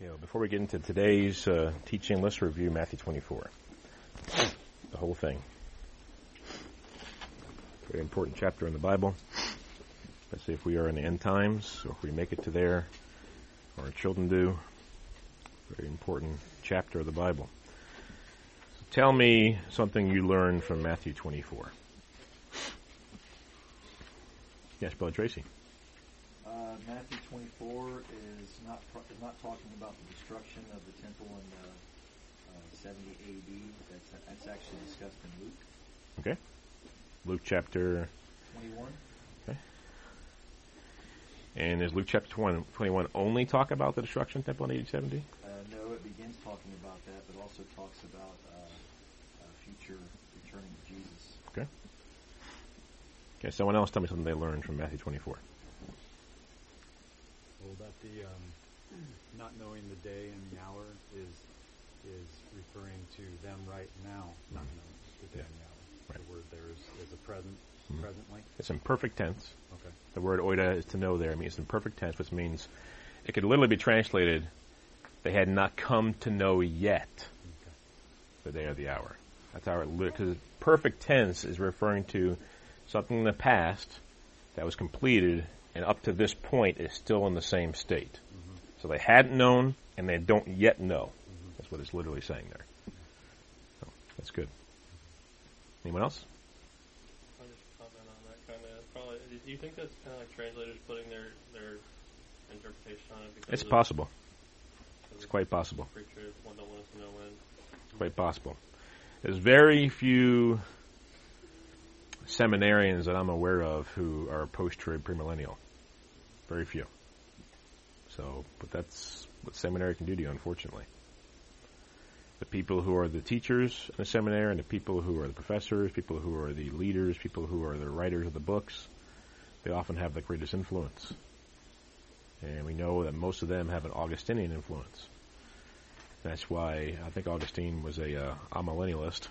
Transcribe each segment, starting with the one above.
Okay, well, before we get into today's uh, teaching, let's review Matthew 24. The whole thing. Very important chapter in the Bible. Let's see if we are in the end times, or if we make it to there, or our children do. Very important chapter of the Bible. Tell me something you learned from Matthew 24. Yes, Brother Tracy. Uh, Matthew 24 is not pro- is not talking about the destruction of the temple in uh, uh, 70 AD. That's that's actually discussed in Luke Okay. Luke chapter 21. And is Luke chapter 20, 21 only talk about the destruction of the temple in AD 70? Uh, no, it begins talking about that, but also talks about uh, uh, future returning of Jesus. Okay. Okay, someone else tell me something they learned from Matthew 24. Well, that the um, not knowing the day and the hour is is referring to them right now, not knowing the day Yeah. and the hour. Right. The word there is, is a present, Mhm. presently. It's in perfect tense. Okay. The word oida is to know there. I mean, it's in perfect tense, which means it could literally be translated, they had not come to know yet Okay. the day or the hour. That's how it because perfect tense is referring to something in the past that was completed and up to this point is still in the same state. Mm-hmm. So they hadn't known and they don't yet know. Mhm. That's what it's literally saying there. So that's good. Anyone else? I'll just comment on that kind of. Probably, do you think that's kind of like translators putting their their interpretation on it? Because It's possible. It's quite possible. Preachers one don't want us to know when. It's quite possible. There's very few seminarians that I'm aware of who are post-trib premillennial. Very few. So, but that's what seminary can do to you, unfortunately. The people who are the teachers in the seminary and the people who are the professors, people who are the leaders, people who are the writers of the books, they often have the greatest influence. And we know that most of them have an Augustinian influence. That's why I think Augustine was a uh, amillennialist.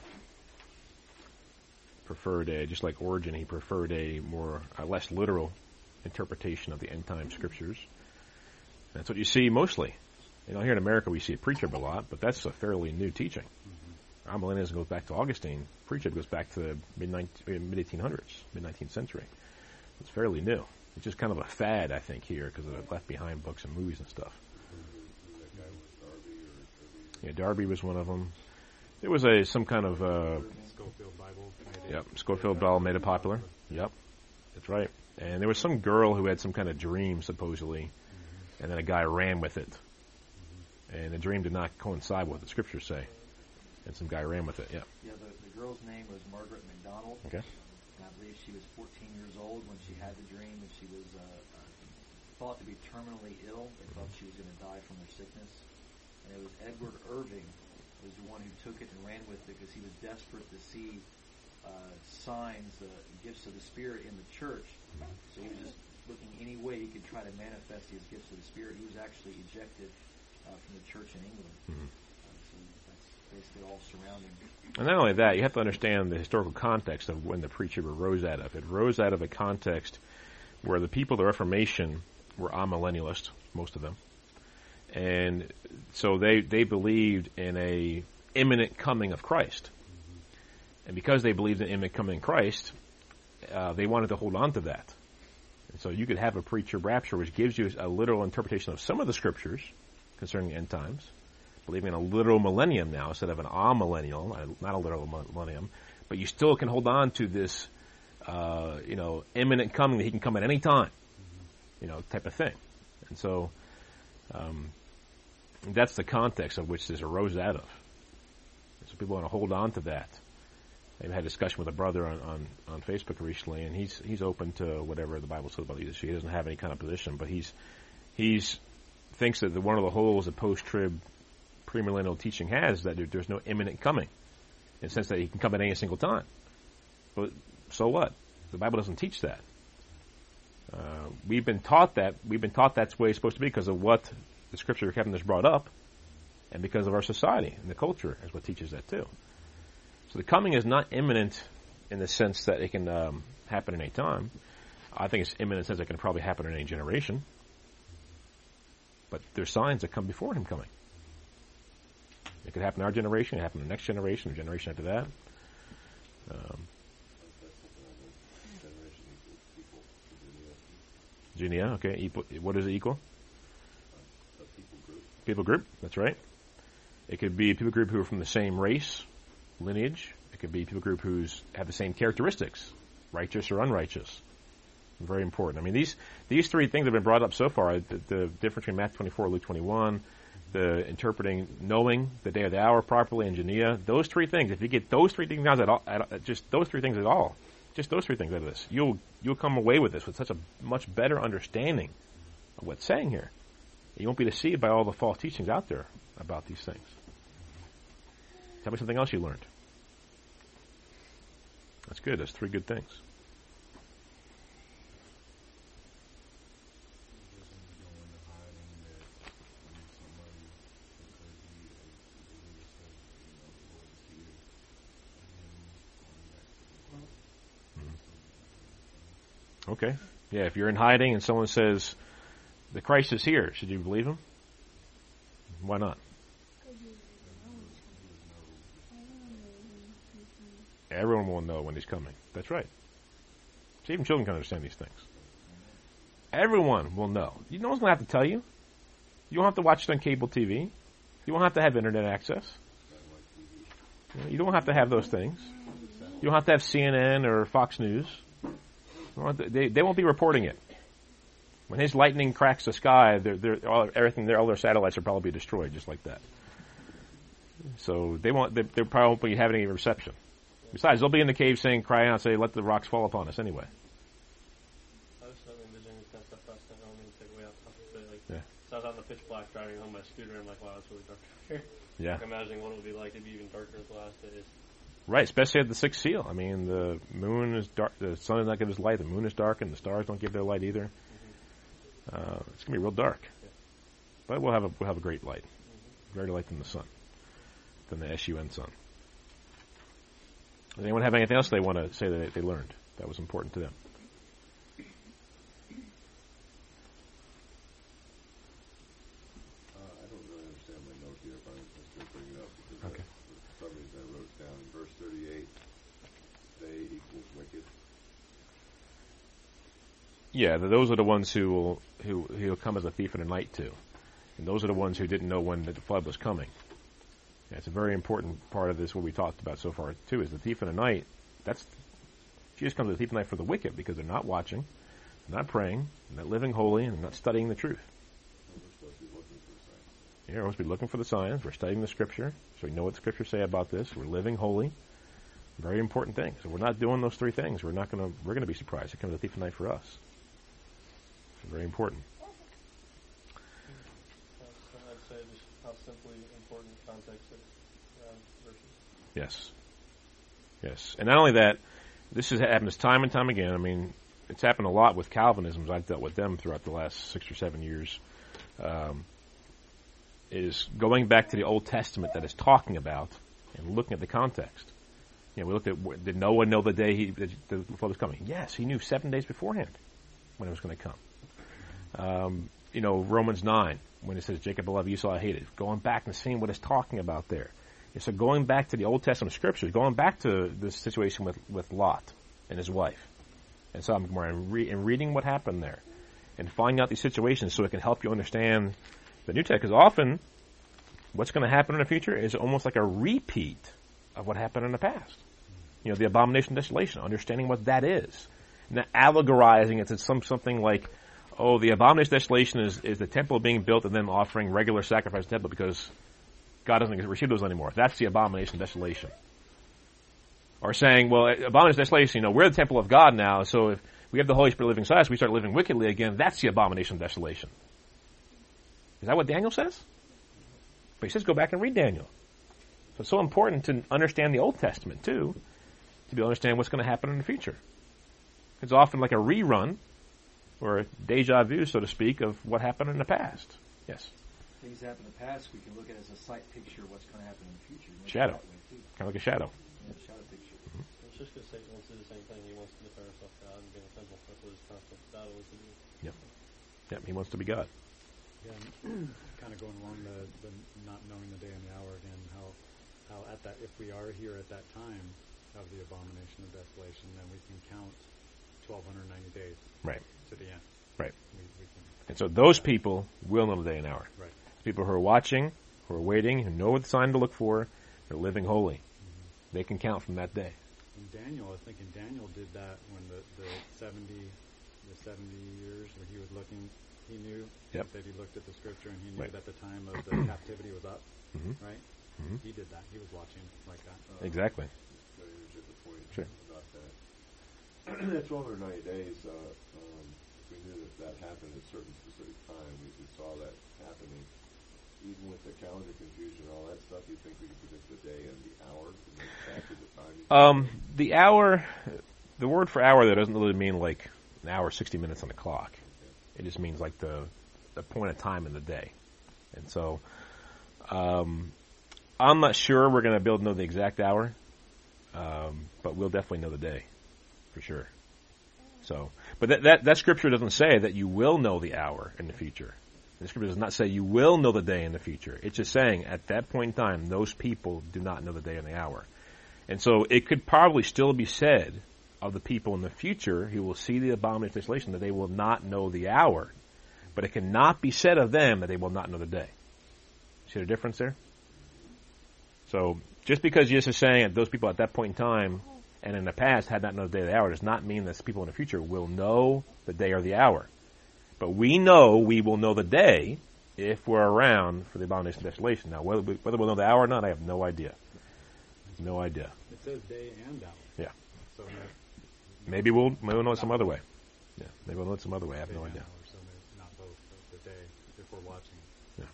Preferred a just like Origen, he preferred a more a less literal interpretation of the end time scriptures. That's what you see mostly. You know, here in America we see a pre-trib a lot, but that's a fairly new teaching. Amillennialism goes back to Augustine. Pre-trib goes back to the mid mid eighteen hundreds, mid nineteenth century. It's fairly new. It's just kind of a fad, I think, here because of the left behind books and movies and stuff. Yeah, Darby was one of them. There was a some kind of uh, Scofield Bible. made it- yep, Scofield Bible made it popular. Yep, that's right. And there was some girl who had some kind of dream supposedly, and then a guy ran with it, and the dream did not coincide with what the scriptures say, and some guy ran with it. Yeah. Yeah, the, the girl's name was Margaret MacDonald. Okay. And I believe she was 14 years old when she had the dream, and she was uh, uh, thought to be terminally ill. They thought she was going to die from her sickness. And it was Edward Irving who was the one who took it and ran with it because he was desperate to see uh, signs, uh, gifts of the Spirit in the church. So he was just looking any way he could try to manifest his gifts of the Spirit. He was actually ejected uh, from the church in England. Mhm. Uh, so that's basically all surrounding. And not only that, you have to understand the historical context of when the pre-trib arose out of. It rose out of a context where the people of the Reformation were amillennialists, most of them, and so they they believed in a imminent coming of Christ, and because they believed in imminent coming of Christ, uh, they wanted to hold on to that. And so you could have a pre-trib rapture, which gives you a literal interpretation of some of the scriptures concerning end times, believing in a literal millennium now instead of an amillennial, uh, not a literal millennium, but you still can hold on to this, uh, you know, imminent coming that he can come at any time, you know, type of thing. And so, um, that's the context of which this arose out of. So people want to hold on to that. I had a discussion with a brother on, on, on Facebook recently, and he's he's open to whatever the Bible says about the issue. He doesn't have any kind of position, but he's he's thinks that the, one of the holes that post-trib premillennial teaching has that there, there's no imminent coming, in the sense that he can come at any single time. But so what? The Bible doesn't teach that. Uh, we've been taught that. We've been taught that's the way it's supposed to be because of what the Scripture Kevin has brought up, and because of our society and the culture is what teaches that too. So the coming is not imminent in the sense that it can um, happen at any time. I think it's imminent in the sense it can probably happen in any generation. But there's signs that come before him coming. It could happen in our generation, it could happen in the next generation, or generation after that. Um, Genea, okay. What does it equal? People group, that's right. It could be a people group who are from the same race, lineage. It could be a people group who's have the same characteristics, righteous or unrighteous. Very important. I mean, these these three things have been brought up so far. The, the difference between Matthew 24, Luke 21, the interpreting, knowing the day of the hour properly, and Genea. Those three things. If you get those three things at all, at, just those three things at all, just those three things out of this, you'll you'll come away with this with such a much better understanding of what's saying here. You won't be deceived by all the false teachings out there about these things. Tell me something else you learned. That's good. That's three good things. Mm-hmm. Okay. Yeah, if you're in hiding and someone says, the Christ is here, should you believe him? Why not? Everyone will know when he's coming. That's right. Even children can understand these things. Everyone will know. You no one's going to have to tell you. You don't have to watch it on cable TV. You won't have to have internet access. You don't have to have those things. You don't have to have CNN or Fox News. They, they won't be reporting it. When his lightning cracks the sky, they're, they're, all, everything, their, all their satellites will probably be destroyed just like that. So they won't, they, they probably won't be having any reception. Besides, they'll be in the cave saying, cry out, say, let the rocks fall upon us anyway. I was suddenly envisioning this kind of stuff last night. I don't mean to take away off topic, but like, Yeah. so I was out in the pitch black driving home my scooter, and I'm like, wow, it's really dark out here. Yeah. Like, imagining what it would be like. It'd be even darker the last days. Right, especially at the sixth seal. I mean, the moon is dark, the sun is not giving us light, the moon is dark, and the stars don't give their light either. Uh, it's going to be real dark. But we'll have a, we'll have a great light. Greater light than the sun, than the S-U-N sun. Does anyone have anything else they want to say that they learned that was important to them? Uh, I don't really understand my note here, but I'm just going to bring it up because Okay. I, for some reason I wrote down. Verse 38, they equals wicked. Yeah, those are the ones who will who he'll come as a thief in the night to, and those are the ones who didn't know when the flood was coming. It's a very important part of this. What we talked about so far too is the thief in the night. That's Jesus comes as a thief in the night for the wicked because they're not watching, they're not praying, they're not living holy, and they're not studying the truth. Yeah, we're supposed to be looking for the signs. We're studying the scripture, so we know what the scriptures say about this. We're living holy. Very important thing. So we're not doing those three things. We're not to. We're to be surprised. It comes a thief in the night for us. Very important. I'd say just how simply important context. Yes. Yes. And not only that, this has happened time and time again. I mean, it's happened a lot with Calvinisms. I've dealt with them throughout the last six or seven years. Um, is going back to the Old Testament that is talking about and looking at the context. You know, we looked at did Noah know the day he the flood was coming? Yes, he knew seven days beforehand when it was going to come. Um, you know, Romans nine when it says Jacob I love Esau I hated, going back and seeing what it's talking about there. And so going back to the Old Testament scriptures, going back to the situation with, with Lot and his wife, and so I'm and, re- and reading what happened there, and finding out these situations so it can help you understand the New Testament. Because often, what's going to happen in the future is almost like a repeat of what happened in the past. You know, the abomination of desolation, understanding what that is, not allegorizing it to some something like, oh, the abomination of desolation is, is the temple being built and then offering regular sacrifice temple because God doesn't receive those anymore. That's the abomination of desolation. Or saying, well, eh, abomination of desolation, you know, we're the temple of God now, so if we have the Holy Spirit living inside us, we start living wickedly again, that's the abomination of desolation. Is that what Daniel says? But he says go back and read Daniel. So it's so important to understand the Old Testament, too, to be able to understand what's going to happen in the future. It's often like a rerun, or a deja vu, so to speak, of what happened in the past. Yes. Things happen in the past, we can look at it as a sight picture of what's going to happen in the future. Look Shadow. that way, too. Kind of like a shadow. Yeah, shadow picture. It's just because Satan wants to do the same thing. He wants to declare himself God and be in the temple. That's what his constant battle is to do. Yep, he wants to be God. Again, kind of going along the, the not knowing the day and the hour again, how, how at that, if we are here at that time of the abomination of desolation, then we can count 1290 days Right. to the end. Right. We, we can, And so those people will know the day and hour. Right. People who are watching, who are waiting, who know what sign to look for, they're living holy. They can count from that day. And Daniel, I was thinking Daniel did that when the, the 70, the 70 years where he was looking, he knew, Yep. he said he looked at the scripture and he knew Right. that the time of the captivity was up, Mhm. right? Mhm. He did that. He was watching like that. Uh, Exactly. So here's just a point Sure. about that. At 1290 days, uh, um, if we knew that that happened at a certain specific time, we, we saw that happening. Even with the calendar confusion and all that stuff, you think we could predict the day and the hour and exactly the time? Um, the hour, the word for hour there doesn't really mean like an hour, 60 minutes on the clock. It just means like the, the point of time in the day. And so, um, I'm not sure we're going to be able to know the exact hour, um, but we'll definitely know the day for sure. So, but that, that, that scripture doesn't say that you will know the hour in the future. The scripture does not say you will know the day in the future. It's just saying at that point in time, those people do not know the day and the hour. And so it could probably still be said of the people in the future who will see the abomination of desolation that they will not know the hour. But it cannot be said of them that they will not know the day. See the difference there? So just because Jesus is saying that those people at that point in time and in the past had not known the day or the hour does not mean that people in the future will know the day or the hour. But we know we will know the day if we're around for the abomination of desolation. Now, whether, we, whether we'll know the hour or not, I have no idea. No idea. It says day and hour. Yeah. So Maybe we'll maybe we'll know it some other way. Yeah, maybe we'll know it some other way. I have no idea. so not both, but the day if we're watching. Yeah.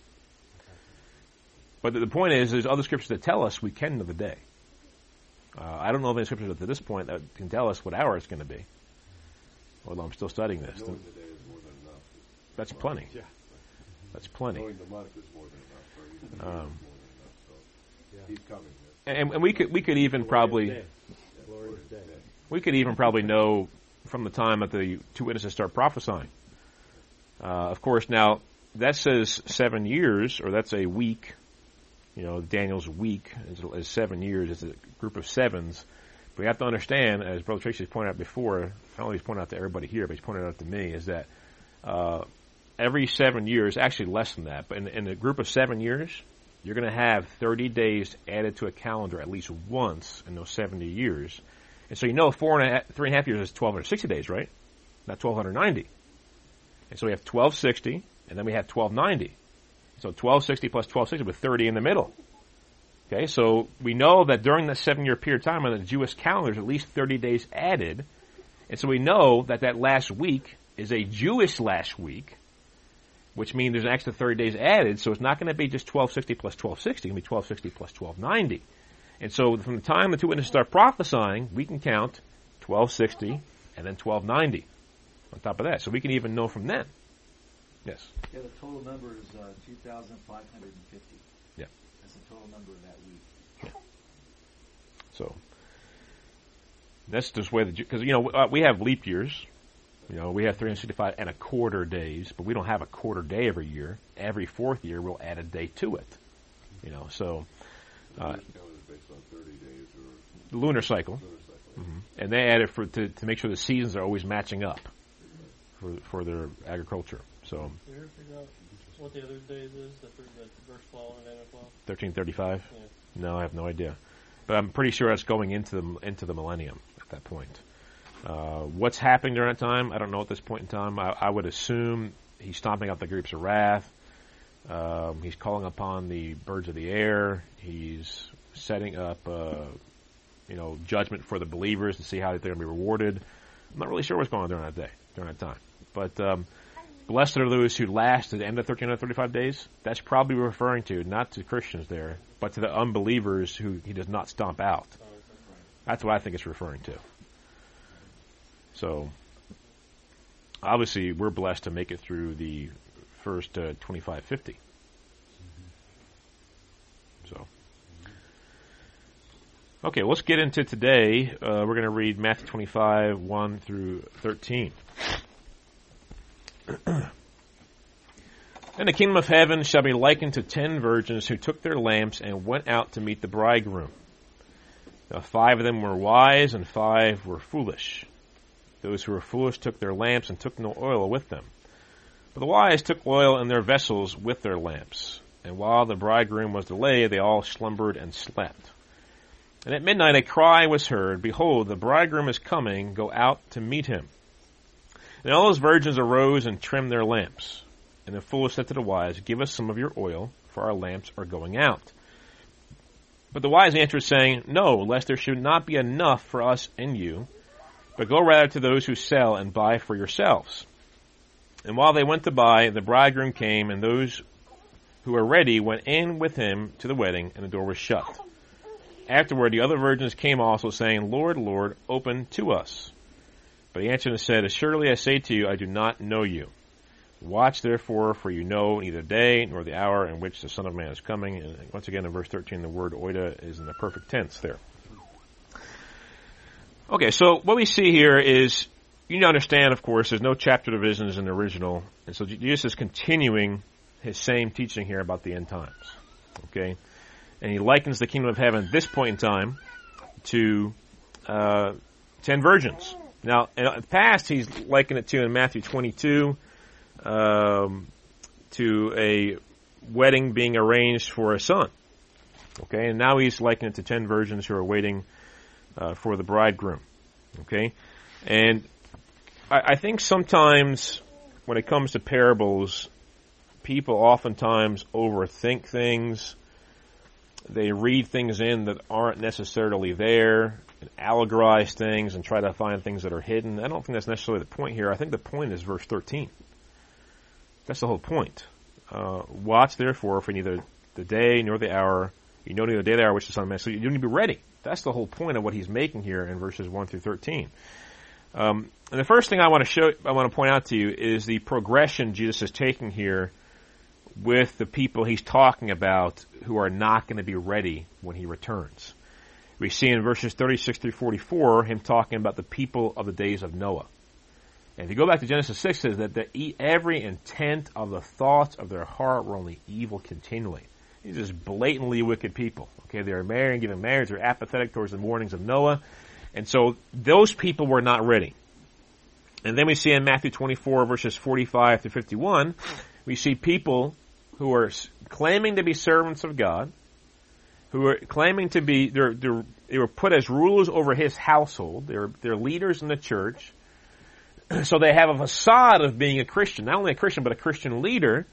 But the, point is, there's other scriptures that tell us we can know the day. Uh, I don't know of any scriptures at this point that can tell us what hour it's going to be. Although I'm still studying this. The day is more than enough. That's plenty. Yeah. That's plenty. Knowing the month is more than enough. Or Um, more than enough. So Yeah. he's coming. And, and we could we could even Glorious probably. Yeah, we could even probably know from the time that the two witnesses start prophesying. Uh, of course, now that says seven years, or that's a week. You know, Daniel's week is, is seven years. It's a group of sevens. But we have to understand, as Brother Tracy has pointed out before, not only he's pointed out to everybody here, but he's pointed out to me, is that uh, every seven years, actually less than that, but in, in a group of seven years, you're going to have 30 days added to a calendar at least once in those 70 years. And so you know four and a half, three and a half years is 1260 days, right? Not 1290. And so we have 1260, and then we have 1290. So 1260 plus 1260 with 30 in the middle. Okay, so we know that during that seven year period of time on the Jewish calendar, there's at least 30 days added. And so we know that that last week is a Jewish last week, which means there's an extra 30 days added. So it's not going to be just 1260 plus 1260, it's going to be 1260 plus 1290. And so from the time the two witnesses start prophesying, we can count 1260 and then 1290 on top of that. So we can even know from then. Yes. Yeah, the total number is uh, 2,550. Yeah. That's the total number of that week. Yeah. So that's just where the because you know uh, we have leap years. You know we have 365 and a quarter days, but we don't have a quarter day every year. Every fourth year we'll add a day to it. You know, so Uh, Jewish calendar is based on 30 days or the lunar cycle, lunar cycle. hmm and they add it for to, to make sure the seasons are always matching up for for their agriculture. So Did you ever figure out what the other days is? The, thir- the verse 12 and Daniel 12? 1335. Yeah. No, I have no idea. But I'm pretty sure that's going into the into the millennium at that point. Uh, what's happening during that time? I don't know at this point in time. I, I would assume he's stomping out the groups of wrath. Um, he's calling upon the birds of the air. He's setting up, uh, you know, judgment for the believers to see how they're going to be rewarded. I'm not really sure what's going on during that day, during that time. But um, blessed are those who last to the end of 1335 days. That's probably referring to not to Christians there, but to the unbelievers who he does not stomp out. That's what I think it's referring to. So, obviously, we're blessed to make it through the first uh, 2550. So, okay, let's get into today. Uh, we're going to read Matthew 25, 1 through 13. and And the kingdom of heaven shall be likened to ten virgins who took their lamps and went out to meet the bridegroom. Now five of them were wise and five were foolish. Those who were foolish took their lamps and took no oil with them. But the wise took oil in their vessels with their lamps. And while the bridegroom was delayed, they all slumbered and slept. And at midnight a cry was heard, Behold, the bridegroom is coming, go out to meet him. And all those virgins arose and trimmed their lamps. And the foolish said to the wise, Give us some of your oil, for our lamps are going out. But the wise answered, saying, No, lest there should not be enough for us and you, but go rather to those who sell and buy for yourselves. And while they went to buy, the bridegroom came, and those who were ready went in with him to the wedding, and the door was shut. Afterward, the other virgins came also, saying, Lord, Lord, open to us. But he answered and said, Assuredly I say to you, I do not know you. Watch therefore, for you know neither the day nor the hour in which the Son of Man is coming. And once again, in verse 13, the word oida is in the perfect tense there. Okay, so what we see here is, you need to understand, of course, there's no chapter divisions in the original. And so Jesus is continuing his same teaching here about the end times. Okay? And he likens the kingdom of heaven at this point in time to uh, ten virgins. Now, in the past, he's likened it to in Matthew 22 um, to a wedding being arranged for a son. Okay, and now he's likened it to ten virgins who are waiting uh, for the bridegroom. Okay, and I, I think sometimes when it comes to parables, people oftentimes overthink things. They read things in that aren't necessarily there, and allegorize things, and try to find things that are hidden. I don't think that's necessarily the point here. I think the point is verse 13. That's the whole point. Uh, watch therefore for neither the day nor the hour. You know neither the day nor the hour which the Son of Man. So you need to be ready. That's the whole point of what he's making here in verses 1 through 13. Um, and the first thing I want to show, I want to point out to you is the progression Jesus is taking here with the people he's talking about who are not going to be ready when he returns. We see in verses 36 through 44 him talking about the people of the days of Noah. And if you go back to Genesis 6, it says that the, every intent of the thoughts of their heart were only evil continually. These are just blatantly wicked people. Okay, they are marrying, giving marriage, they're apathetic towards the warnings of Noah. And so those people were not ready. And then we see in Matthew 24 verses 45 to 51, we see people who are claiming to be servants of God, who are claiming to be, they're, they're, they were put as rulers over his household. They're, they're leaders in the church. so they have a facade of being a Christian, not only a Christian, but a Christian leader,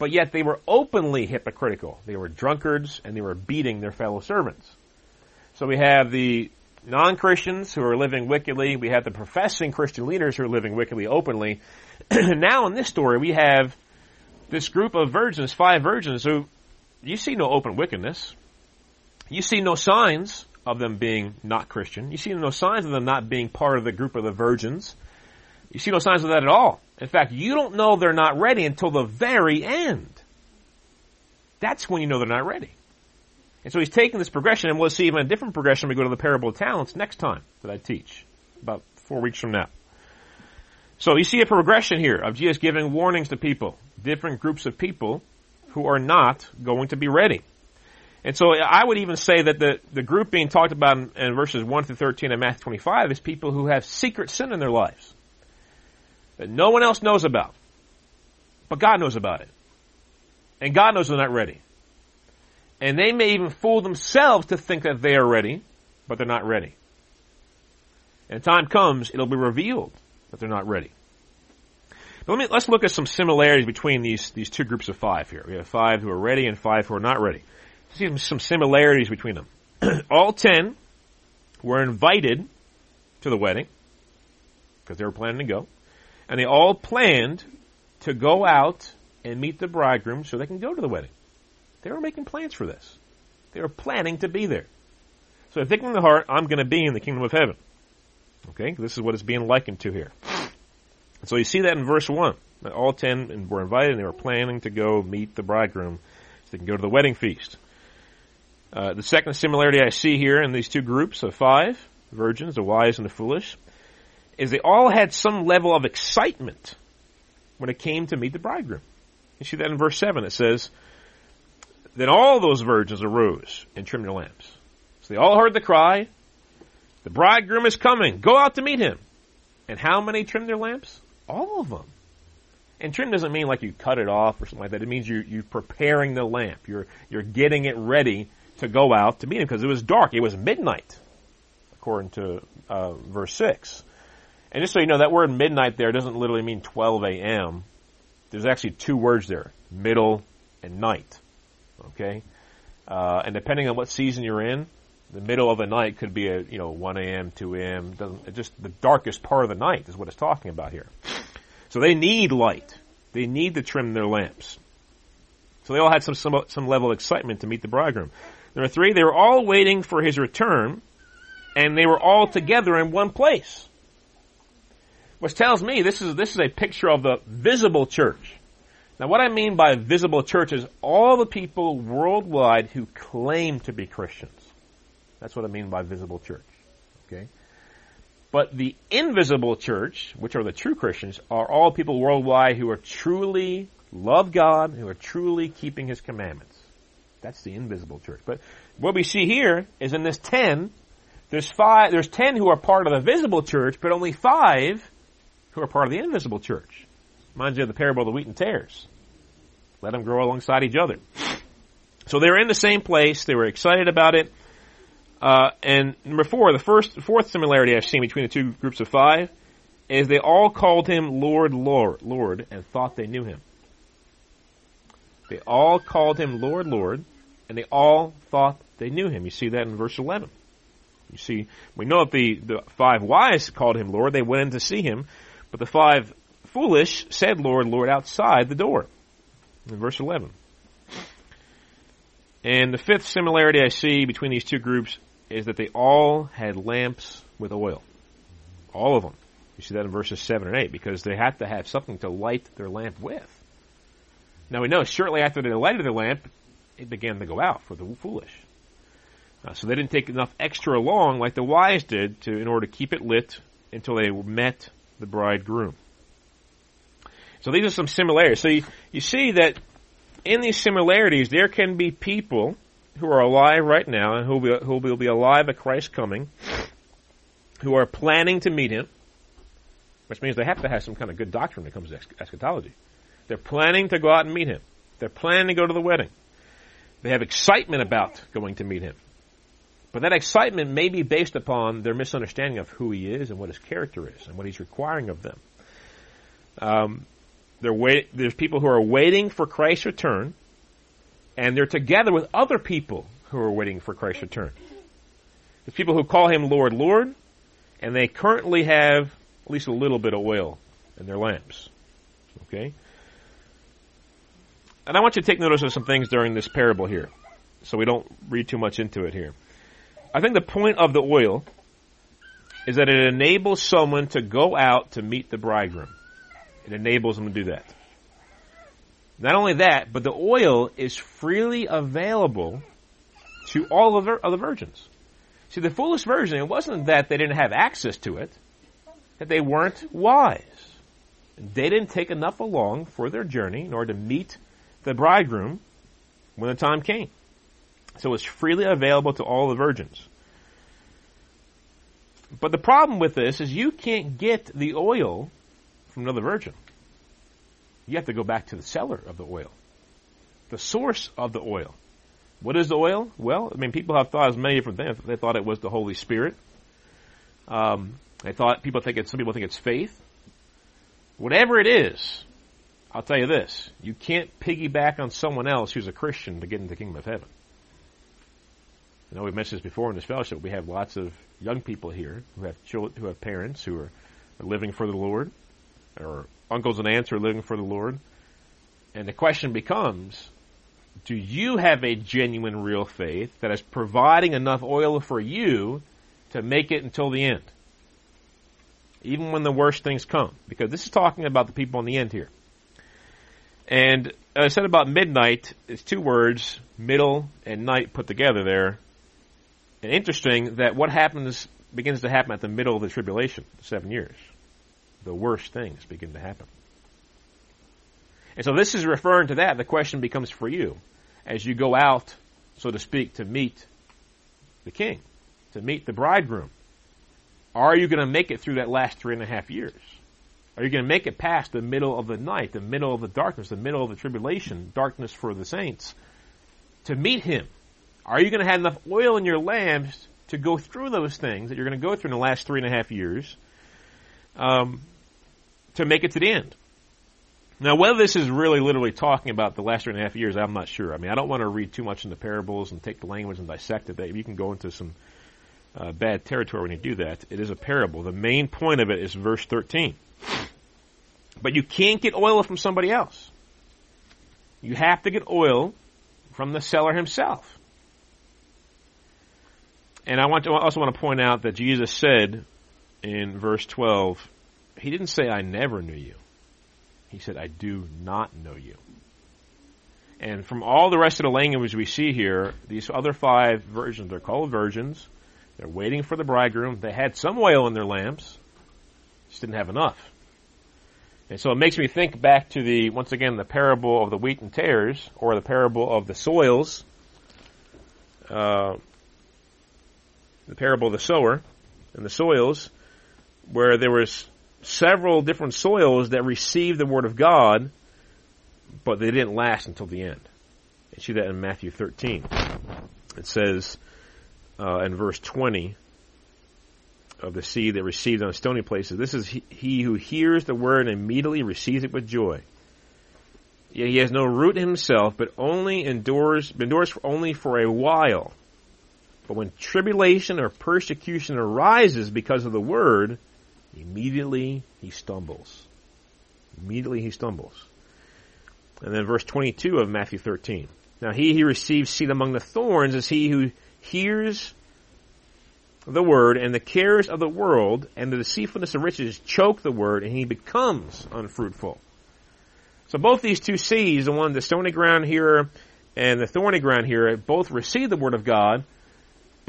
but yet they were openly hypocritical. They were drunkards and they were beating their fellow servants. So we have the non-Christians who are living wickedly. We have the professing Christian leaders who are living wickedly openly. now in this story, we have this group of virgins, five virgins, who you see no open wickedness. You see no signs of them being not Christian. You see no signs of them not being part of the group of the virgins. You see no signs of that at all. In fact, you don't know they're not ready until the very end. That's when you know they're not ready. And so he's taking this progression, and we'll see even a different progression when we go to the parable of talents next time that I teach, about four weeks from now. So you see a progression here of Jesus giving warnings to people, different groups of people who are not going to be ready. And so I would even say that the, the group being talked about in, in verses 1 through 13 of Matthew 25 is people who have secret sin in their lives that no one else knows about. But God knows about it. And God knows they're not ready. And they may even fool themselves to think that they are ready, but they're not ready. And time comes, it'll be revealed that they're not ready. But let me, let's look at some similarities between these, these two groups of five here. We have five who are ready and five who are not ready. See some similarities between them. All ten were invited to the wedding because they were planning to go. And they all planned to go out and meet the bridegroom so they can go to the wedding. They were making plans for this. They were planning to be there. So thinking in the heart, I'm going to be in the kingdom of heaven. Okay, this is what it's being likened to here. So you see that in verse 1. All ten were invited and they were planning to go meet the bridegroom so they can go to the wedding feast. Uh, the second similarity I see here in these two groups of five virgins, the wise and the foolish, is they all had some level of excitement when it came to meet the bridegroom. You see that in verse 7. It says, Then all those virgins arose and trimmed their lamps. So they all heard the cry, The bridegroom is coming. Go out to meet him. And how many trimmed their lamps? All of them. And trim doesn't mean like you cut it off or something like that. It means you, you're preparing the lamp. You're, you're getting it ready to go out to meet him because it was dark. It was midnight, according to uh, verse 6. And just so you know, that word midnight there doesn't literally mean 12 a.m. There's actually two words there, middle and night. Okay? Uh, and depending on what season you're in, the middle of the night could be a, you know, 1 a.m., 2 a.m., just the darkest part of the night is what it's talking about here. So they need light. They need to trim their lamps. So they all had some, some, some level of excitement to meet the bridegroom. Number three, they were all waiting for his return, and they were all together in one place. Which tells me this is, this is a picture of the visible church. Now what I mean by visible church is all the people worldwide who claim to be Christians. That's what I mean by visible church. Okay? But the invisible church, which are the true Christians, are all people worldwide who are truly love God, who are truly keeping His commandments. That's the invisible church. But what we see here is in this ten, there's five, there's ten who are part of the visible church, but only five who are part of the invisible church. Reminds you of the parable of the wheat and tares. Let them grow alongside each other. So they were in the same place. They were excited about it. Uh, and number four, the first, fourth similarity I've seen between the two groups of five is they all called him Lord, Lord, Lord, and thought they knew him. They all called him Lord, Lord, and they all thought they knew him. You see that in verse 11. You see, we know that the, the five wise called him Lord. They went in to see him, but the five foolish said Lord, Lord outside the door. In verse 11. And the fifth similarity I see between these two groups is that they all had lamps with oil. All of them. You see that in verses 7 and 8 because they had to have something to light their lamp with. Now we know shortly after they lighted their lamp, it began to go out for the foolish. Uh, so they didn't take enough extra along like the wise did to in order to keep it lit until they met the bridegroom. So these are some similarities. So you, you see that in these similarities there can be people who are alive right now and who will, be, who will be alive at Christ's coming, who are planning to meet Him, which means they have to have some kind of good doctrine when it comes to eschatology. They're planning to go out and meet Him. They're planning to go to the wedding. They have excitement about going to meet Him. But that excitement may be based upon their misunderstanding of who He is and what His character is and what He's requiring of them. Um, wait, there's people who are waiting for Christ's return and they're together with other people who are waiting for Christ's return. There's people who call him Lord, Lord, and they currently have at least a little bit of oil in their lamps. Okay? And I want you to take notice of some things during this parable here, so we don't read too much into it here. I think the point of the oil is that it enables someone to go out to meet the bridegroom. It enables them to do that. Not only that, but the oil is freely available to all of the, virgins. See, the foolish virgin, it wasn't that they didn't have access to it, that they weren't wise. They didn't take enough along for their journey in order to meet the bridegroom when the time came. So it's freely available to all the virgins. But the problem with this is you can't get the oil from another virgin you have to go back to the seller of the oil, the source of the oil. What is the oil? Well, I mean, people have thought as many different things. They thought it was the Holy Spirit. Um, they thought people think it's some people think it's faith. Whatever it is, I'll tell you this: you can't piggyback on someone else who's a Christian to get into the kingdom of heaven. I know we've mentioned this before in this fellowship. We have lots of young people here who have children, who have parents who are, living for the Lord, or uncles and aunts who are living for the Lord. And the question becomes, do you have a genuine real faith that is providing enough oil for you to make it until the end? Even when the worst things come. Because this is talking about the people on the end here. And I said about midnight, it's two words, middle and night put together there. And interesting that what happens begins to happen at the middle of the tribulation, seven years the worst things begin to happen. And so this is referring to that. The question becomes for you as you go out, so to speak, to meet the king, to meet the bridegroom. Are you going to make it through that last three and a half years? Are you going to make it past the middle of the night, the middle of the darkness, the middle of the tribulation, darkness for the saints, to meet him? Are you going to have enough oil in your lamps to go through those things that you're going to go through in the last three and a half years um, to make it to the end? Now, whether this is really literally talking about the last three and a half years, I'm not sure. I mean, I don't want to read too much into parables and take the language and dissect it. You can go into some uh, bad territory when you do that. It is a parable. The main point of it is verse 13. But you can't get oil from somebody else. You have to get oil from the seller himself. And I want to also want to point out that Jesus said in verse 12, he didn't say, I never knew you. He said, I do not know you. And from all the rest of the language we see here, these other five virgins, they're called virgins. They're waiting for the bridegroom. They had some oil in their lamps, just didn't have enough. And so it makes me think back to the, once again, the parable of the wheat and tares, or the parable of the soils, uh, the parable of the sower and the soils, where there was several different soils that received the word of God, but they didn't last until the end. You see that in Matthew 13. It says uh, in verse 20 of the seed that received on stony places, this is he, he who hears the word and immediately receives it with joy. Yet he has no root himself, but only endures endures only for a while. But when tribulation or persecution arises because of the word, Immediately he stumbles. Immediately he stumbles. And then verse 22 of Matthew 13. Now he who receives seed among the thorns is he who hears the word and the cares of the world and the deceitfulness of riches choke the word and he becomes unfruitful. So both these two seeds, the one the stony ground here and the thorny ground here, both receive the word of God,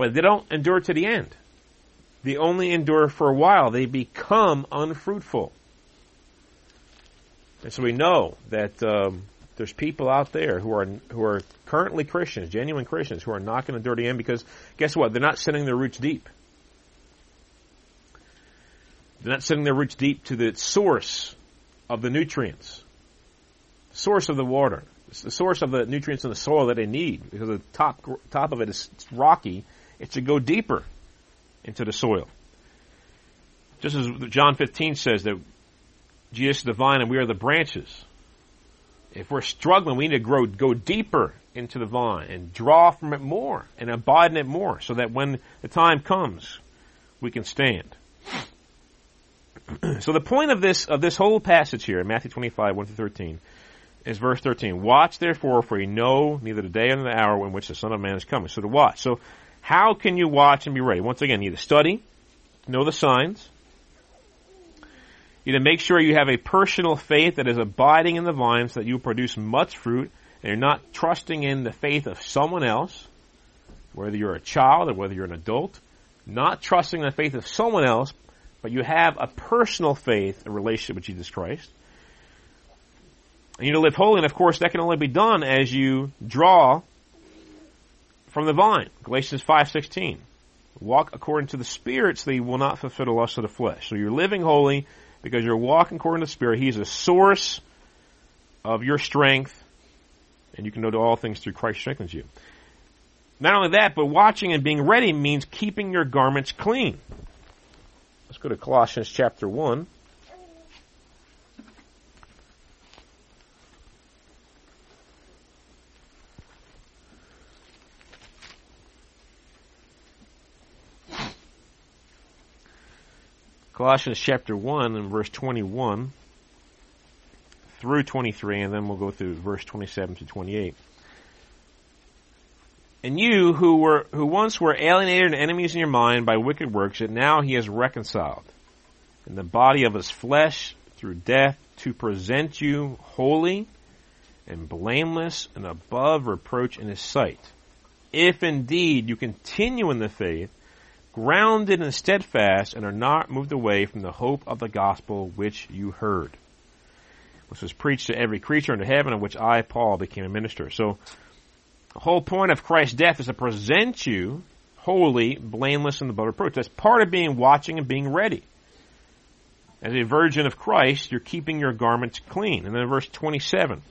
but they don't endure to the end. They only endure for a while. They become unfruitful. And so we know that um, there's people out there who are who are currently Christians, genuine Christians, who are not going to the end because guess what? They're not sending their roots deep. They're not sending their roots deep to the source of the nutrients, source of the water, it's the source of the nutrients in the soil that they need because the top top of it is rocky. It should go deeper into the soil. Just as John 15 says that Jesus is the vine and we are the branches. If we're struggling, we need to grow, go deeper into the vine and draw from it more and abide in it more so that when the time comes, we can stand. so the point of this, of this whole passage here, in Matthew 25, 1 through 13, is verse 13. Watch therefore, for you know neither the day nor the hour in which the Son of Man is coming. So to watch. So how can you watch and be ready? Once again, you need to study, know the signs. You need to make sure you have a personal faith that is abiding in the vine so that you produce much fruit and you're not trusting in the faith of someone else, whether you're a child or whether you're an adult, not trusting in the faith of someone else, but you have a personal faith, a relationship with Jesus Christ. And you need to live holy, and of course that can only be done as you draw from the vine. Galatians 5:16. Walk according to the Spirit so that you will not fulfill the lust of the flesh. So you're living holy because you're walking according to the Spirit. He's a source of your strength, and you can know all things through Christ strengthens you. Not only that, but watching and being ready means keeping your garments clean. Let's go to Colossians chapter 1. Colossians chapter 1 and verse 21 through 23, and then we'll go through verse 27 to 28. And you who were who once were alienated and enemies in your mind by wicked works, that now he has reconciled in the body of his flesh through death to present you holy and blameless and above reproach in his sight. If indeed you continue in the faith, grounded and steadfast, and are not moved away from the hope of the gospel which you heard, which was preached to every creature under heaven, of which I, Paul, became a minister. So, the whole point of Christ's death is to present you holy, blameless, and above reproach. That's part of being watching and being ready. As a virgin of Christ, you're keeping your garments clean. And then verse 27.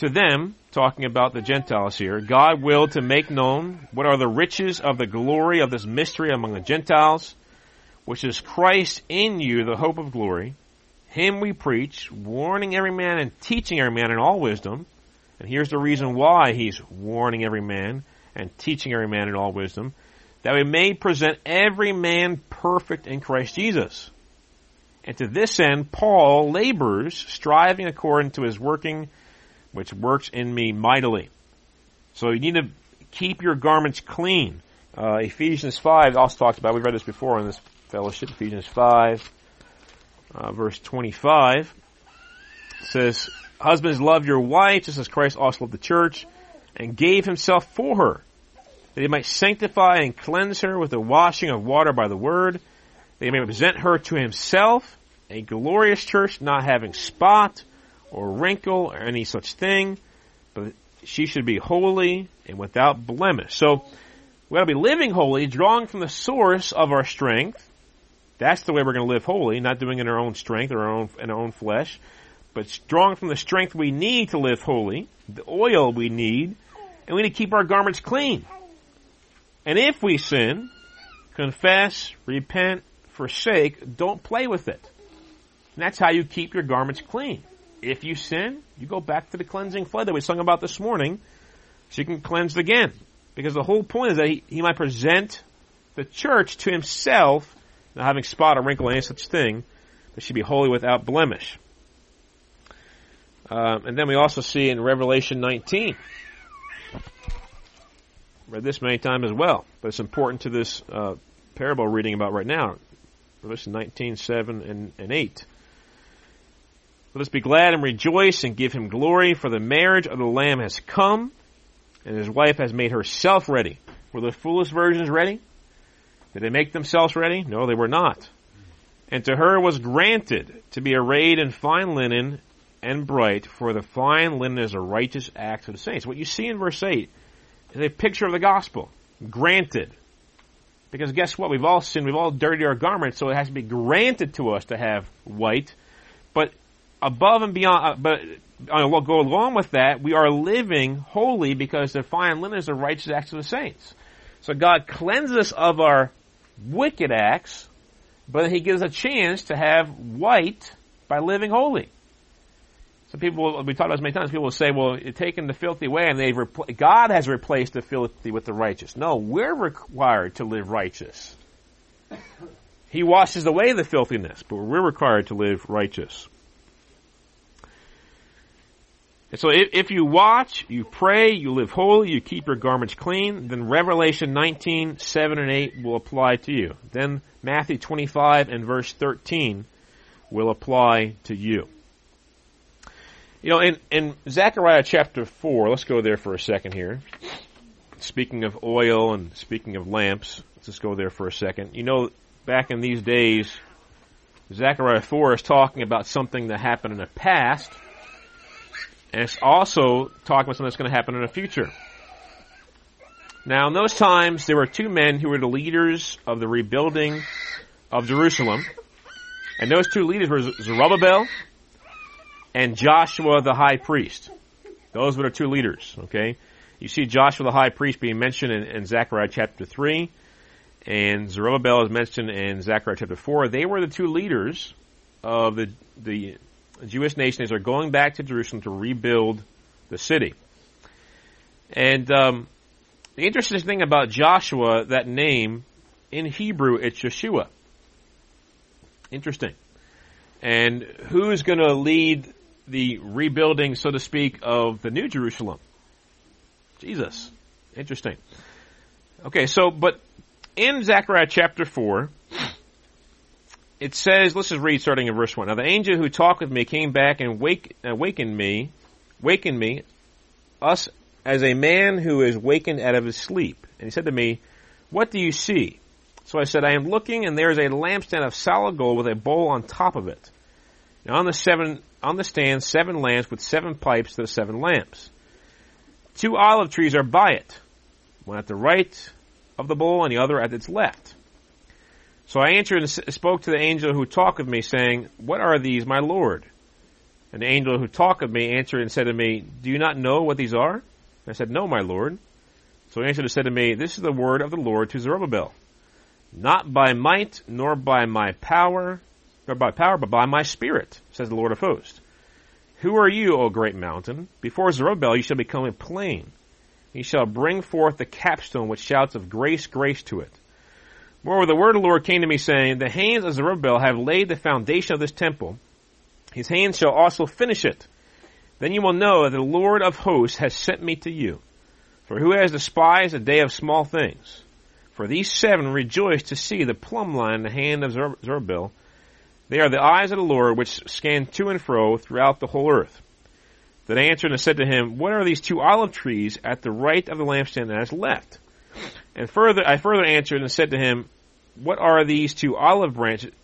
To them, talking about the Gentiles here, God willed to make known what are the riches of the glory of this mystery among the Gentiles, which is Christ in you, the hope of glory. Him we preach, warning every man and teaching every man in all wisdom. And here's the reason why he's warning every man and teaching every man in all wisdom, that we may present every man perfect in Christ Jesus. And to this end, Paul labors, striving according to his working, which works in me mightily. So you need to keep your garments clean. Uh, Ephesians 5 also talks about, we've read this before in this fellowship, Ephesians 5, uh, verse 25, says, Husbands, love your wife, just as Christ also loved the church, and gave himself for her, that he might sanctify and cleanse her with the washing of water by the word, that he may present her to himself, a glorious church, not having spot or wrinkle or any such thing, but she should be holy and without blemish. So, we gotta be living holy, drawing from the source of our strength. That's the way we're gonna live holy, not doing it in our own strength or our own, in our own flesh, but drawing from the strength we need to live holy, the oil we need, and we need to keep our garments clean. And if we sin, confess, repent, forsake, don't play with it. And that's how you keep your garments clean. If you sin, you go back to the cleansing flood that we sung about this morning, so you can cleanse again. Because the whole point is that he, he might present the church to himself, not having spot or wrinkle or any such thing, that should be holy without blemish. Um, and then we also see in Revelation 19, read this many times as well, but it's important to this uh, parable reading about right now. Revelation 19, 7 and, and 8. Let us be glad and rejoice and give him glory, for the marriage of the Lamb has come, and his wife has made herself ready. Were the foolish virgins ready? Did they make themselves ready? No, they were not. And to her was granted to be arrayed in fine linen and bright, for the fine linen is a righteous act of the saints. What you see in verse 8 is a picture of the gospel. Granted. Because guess what? We've all sinned. We've all dirtied our garments, so it has to be granted to us to have white. But above and beyond, uh, but uh, go along with that, we are living holy because the fine linen is the righteous acts of the saints. So God cleanses us of our wicked acts, but He gives us a chance to have white by living holy. So people, we talked about this many times, people will say, well, you're taking the filthy away and they've, repl- God has replaced the filthy with the righteous. No, we're required to live righteous. He washes away the filthiness, but we're required to live righteous. And so if, if you watch, you pray, you live holy, you keep your garments clean, then Revelation 19, 7 and 8 will apply to you. Then Matthew 25 and verse 13 will apply to you. You know, in, in Zechariah chapter 4, let's go there for a second here. Speaking of oil and speaking of lamps, let's just go there for a second. You know, back in these days, Zechariah 4 is talking about something that happened in the past, and it's also talking about something that's going to happen in the future. Now, in those times, there were two men who were the leaders of the rebuilding of Jerusalem, and those two leaders were Zerubbabel and Joshua the high priest. Those were the two leaders, okay? You see Joshua the high priest being mentioned in, in Zechariah chapter 3, and Zerubbabel is mentioned in Zechariah chapter 4. They were the two leaders of the, the Jewish nation as they're going back to Jerusalem to rebuild the city. And um, the interesting thing about Joshua, that name, in Hebrew, it's Yeshua. Interesting. And who's going to lead the rebuilding, so to speak, of the New Jerusalem? Jesus. Interesting. Okay, so, but in Zechariah chapter 4, it says, let's just read starting in verse 1. Now the angel who talked with me came back and wake, awakened me, wakened me, us as a man who is wakened out of his sleep. And he said to me, what do you see? So I said, I am looking and there is a lampstand of solid gold with a bowl on top of it. And on the seven on the stand seven lamps with seven pipes to the seven lamps. Two olive trees are by it, one at the right of the bowl and the other at its left. So I answered and spoke to the angel who talked with me, saying, What are these, my Lord? And the angel who talked with me answered and said to me, Do you not know what these are? And I said, No, my Lord. So he answered and said to me, This is the word of the Lord to Zerubbabel. Not by might, nor by my power, nor by power, but by my spirit, says the Lord of hosts. Who are you, O great mountain? Before Zerubbabel you shall become a plain. He shall bring forth the capstone with shouts of grace, grace to it. Moreover, the word of the Lord came to me, saying, The hands of Zerubbabel have laid the foundation of this temple. His hands shall also finish it. Then you will know that the Lord of hosts has sent me to you. For who has despised a day of small things? For these seven rejoice to see the plumb line in the hand of Zerubbabel. They are the eyes of the Lord which scan to and fro throughout the whole earth. Then I answered and said to him, What are these two olive trees at the right of the lampstand and at its left? And further, I further answered and said to him, What are these two olive branches,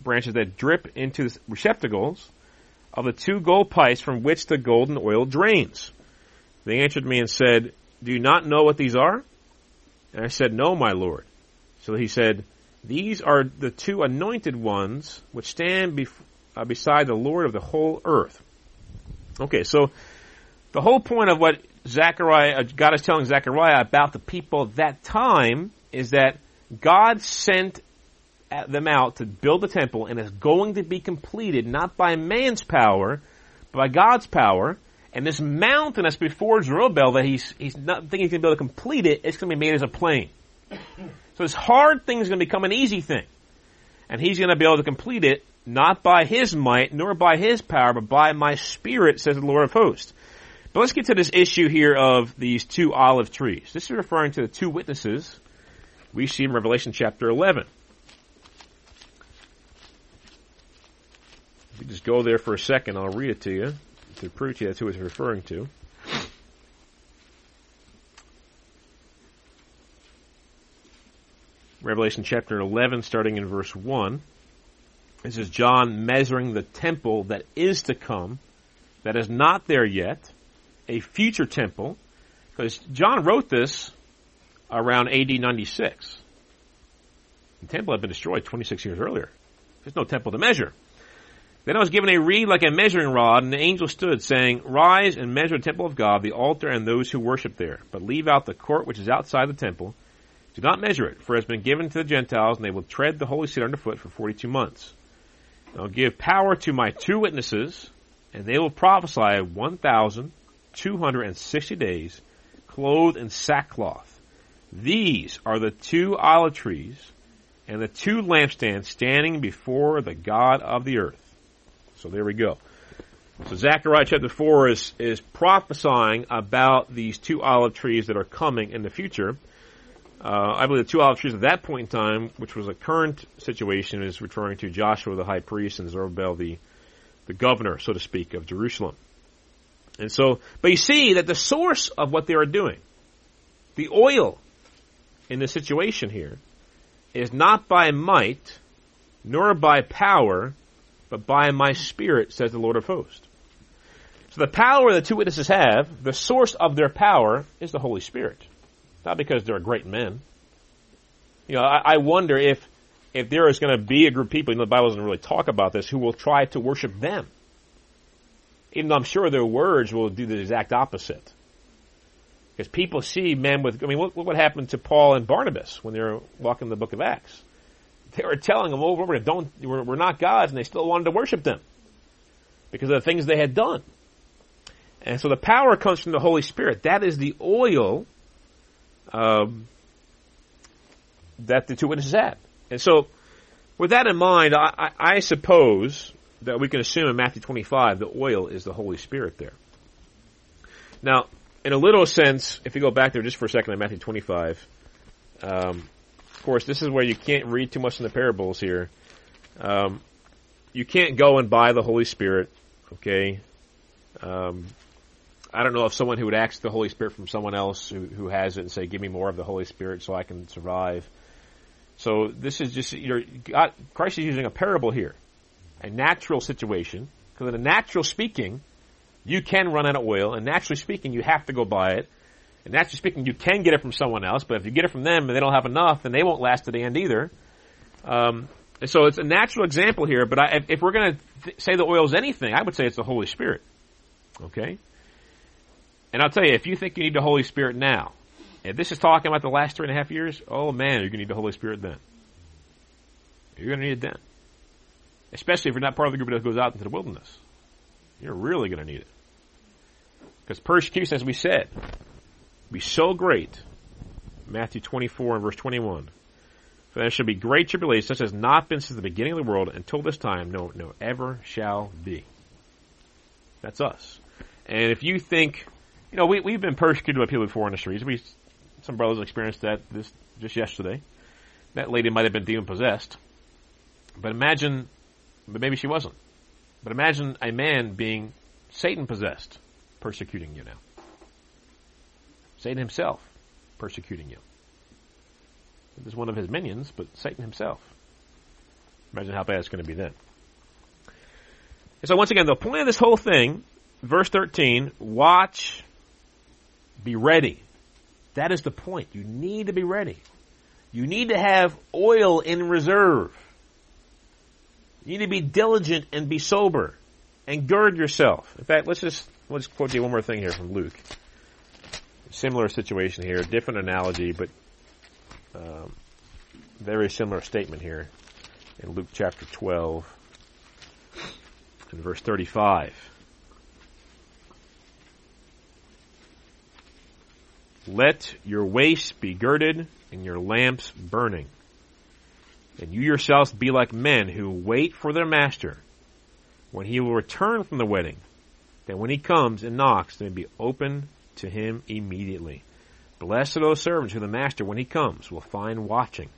branches that drip into the receptacles of the two gold pipes from which the golden oil drains? They answered me and said, Do you not know what these are? And I said, No, my Lord. So he said, These are the two anointed ones which stand bef- uh, beside the Lord of the whole earth. Okay, so the whole point of what Zechariah, uh, God is telling Zechariah about the people at that time is that God sent them out to build the temple and it's going to be completed not by man's power, but by God's power. And this mountain that's before Zerubbabel that he's, he's not thinking he's going to be able to complete it, it's going to be made as a plain. So this hard thing is going to become an easy thing. And he's going to be able to complete it not by his might, nor by his power, but by my spirit, says the Lord of hosts. But let's get to this issue here of these two olive trees. This is referring to the two witnesses we see in Revelation chapter 11. If you just go there for a second, I'll read it to you to prove to you that's who it's referring to. Revelation chapter 11, starting in verse 1. This is John measuring the temple that is to come, that is not there yet, a future temple, because John wrote this around AD 96. The temple had been destroyed 26 years earlier. There's no temple to measure. Then I was given a reed like a measuring rod, and the angel stood, saying, Rise and measure the temple of God, the altar, and those who worship there. But leave out the court which is outside the temple. Do not measure it, for it has been given to the Gentiles, and they will tread the holy city underfoot for 42 months. I'll give power to my two witnesses, and they will prophesy 1,260 days, clothed in sackcloth. These are the two olive trees and the two lampstands standing before the God of the earth. So there we go. So Zechariah chapter 4 is, is prophesying about these two olive trees that are coming in the future. Uh, I believe the two olive trees at that point in time, which was a current situation, is referring to Joshua the high priest and Zerubbabel the, the governor, so to speak, of Jerusalem. And so, but you see that the source of what they are doing, the oil in this situation here, is not by might, nor by power, but by my spirit, says the Lord of hosts. So the power the two witnesses have, the source of their power is the Holy Spirit. Not because they're great men. You know, I, I wonder if if there is going to be a group of people, you know, the Bible doesn't really talk about this, who will try to worship them. Even though I'm sure their words will do the exact opposite. Because people see men with, I mean, look, look what happened to Paul and Barnabas when they were walking the book of Acts. They were telling them over and over, don't, we're, we're not gods, and they still wanted to worship them. Because of the things they had done. And so the power comes from the Holy Spirit. That is the oil um, that the two witnesses had. And so, with that in mind, I, I, I suppose that we can assume in Matthew 25 the oil is the Holy Spirit there. Now, in a little sense, if you go back there just for a second in Matthew 25, um, of course, this is where you can't read too much in the parables here. Um, you can't go and buy the Holy Spirit, okay? Um, I don't know if someone who would ask the Holy Spirit from someone else who, who has it and say, "Give me more of the Holy Spirit so I can survive." So this is just you know, God, Christ is using a parable here. A natural situation, because in a natural speaking, you can run out of oil, and naturally speaking, you have to go buy it. And naturally speaking, you can get it from someone else, but if you get it from them and they don't have enough, then they won't last to the end either. Um, so it's a natural example here, but I, if, if we're going to th- say the oil is anything, I would say it's the Holy Spirit. Okay? And I'll tell you, if you think you need the Holy Spirit now, if this is talking about the last three and a half years, oh man, you're going to need the Holy Spirit then. You're going to need it then. Especially if you're not part of the group that goes out into the wilderness. You're really going to need it. Because persecution, as we said, be so great. Matthew 24 and verse 21. For there shall be great tribulation, such as not been since the beginning of the world until this time, no, no, ever shall be. That's us. And if you think, you know, we, we've been persecuted by people before in the streets. We, some brothers experienced that this, just yesterday. That lady might have been demon possessed. But imagine, but maybe she wasn't. But imagine a man being Satan possessed, persecuting you now. Satan himself persecuting you. It was one of his minions, but Satan himself. Imagine how bad it's going to be then. And so once again, the point of this whole thing, verse 13, watch, be ready. That is the point. You need to be ready. You need to have oil in reserve. You need to be diligent and be sober and gird yourself. In fact, let's just let's quote you one more thing here from Luke. Similar situation here, different analogy, but um, very similar statement here in Luke chapter 12 and verse 35. Let your waist be girded and your lamps burning. And you yourselves be like men who wait for their master when he will return from the wedding, that when he comes and knocks, they may be open to him immediately. Blessed are those servants who the master, when he comes, will find watching.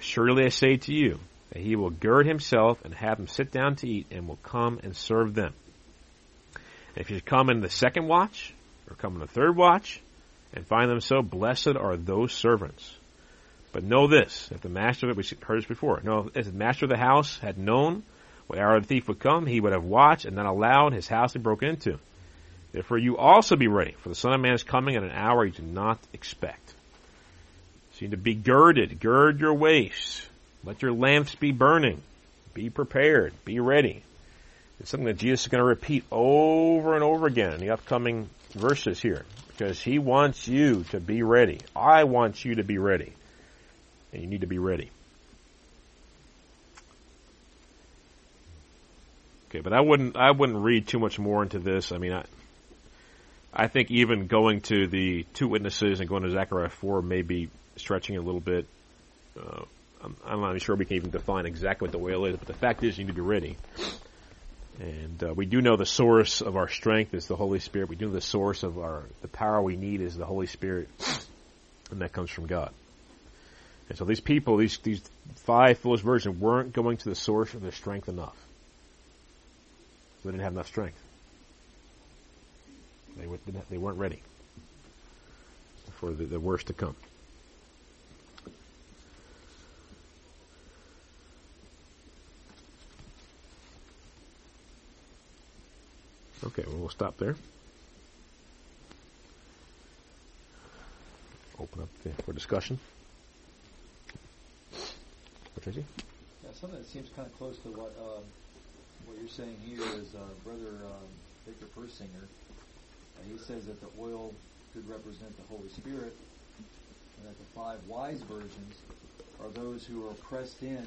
Surely I say to you, that he will gird himself and have them sit down to eat and will come and serve them. And if you come in the second watch, or come in the third watch, and find them so, blessed are those servants. But know this, if the master of it, we heard this before, no, if the master of the house had known what hour the thief would come, he would have watched and not allowed his house to be broken into. Therefore you also be ready, for the Son of Man is coming at an hour you do not expect. So you need to be girded, gird your waist, let your lamps be burning, be prepared, be ready. It's something that Jesus is going to repeat over and over again in the upcoming verses here, because he wants you to be ready. I want you to be ready. And you need to be ready. Okay, but I wouldn't I wouldn't read too much more into this. I mean, I I think even going to the two witnesses and going to Zechariah four may be stretching a little bit. Uh, I'm, I'm not even sure we can even define exactly what the oil is, but the fact is you need to be ready. And uh, we do know the source of our strength is the Holy Spirit. We do know the source of our the power we need is the Holy Spirit, and that comes from God. And so these people, these these five foolish virgins, weren't going to the source of their strength enough. They didn't have enough strength. They were, they weren't ready for the, the worst to come. Okay, well, we'll stop there. Open up the, for discussion. Tracy? Yeah, something that seems kind of close to what um, what you're saying here is uh, Brother um, Victor Persinger. Uh, he says that the oil could represent the Holy Spirit, and that the five wise virgins are those who are pressed in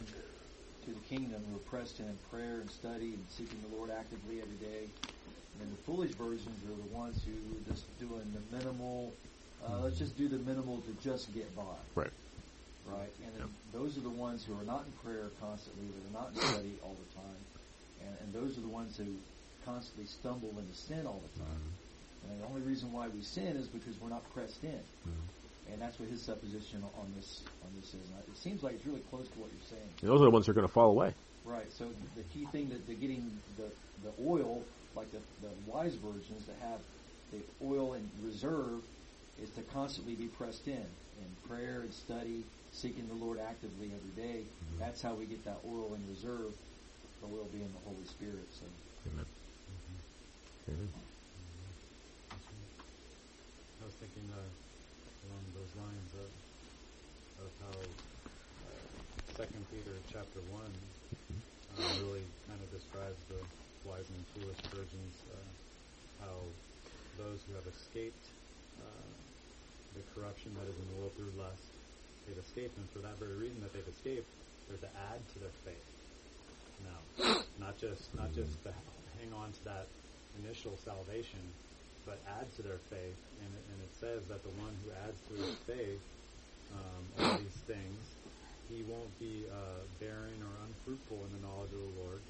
to the kingdom, who are pressed in in prayer and study and seeking the Lord actively every day. And then the foolish virgins are the ones who are just doing the minimal. Uh, let's just do the minimal to just get by. Right. Right, and then those are the ones who are not in prayer constantly, that are not in study all the time, and, and those are the ones who constantly stumble into sin all the time. Mm-hmm. And the only reason why we sin is because we're not pressed in, mm-hmm. and that's what his supposition on this on this is. And it seems like it's really close to what you're saying. And those are the ones that are going to fall away. Right. So the key thing that they're getting the the oil, like the the wise virgins that have the oil in reserve, is to constantly be pressed in in prayer and study, seeking the Lord actively every day. That's how we get that oil in reserve. the oil being the Holy Spirit. So Amen. Amen. I was thinking uh, along those lines of, of how uh, Second Peter chapter one uh, really kind of describes the wise and foolish virgins, uh, how those who have escaped uh, the corruption that is in the world through lust, they've escaped, and for that very reason that they've escaped, they're to add to their faith. Now, not just not just to hang on to that initial salvation, but add to their faith. And it, and it says that the one who adds to his faith um, all these things, he won't be uh, barren or unfruitful in the knowledge of the Lord.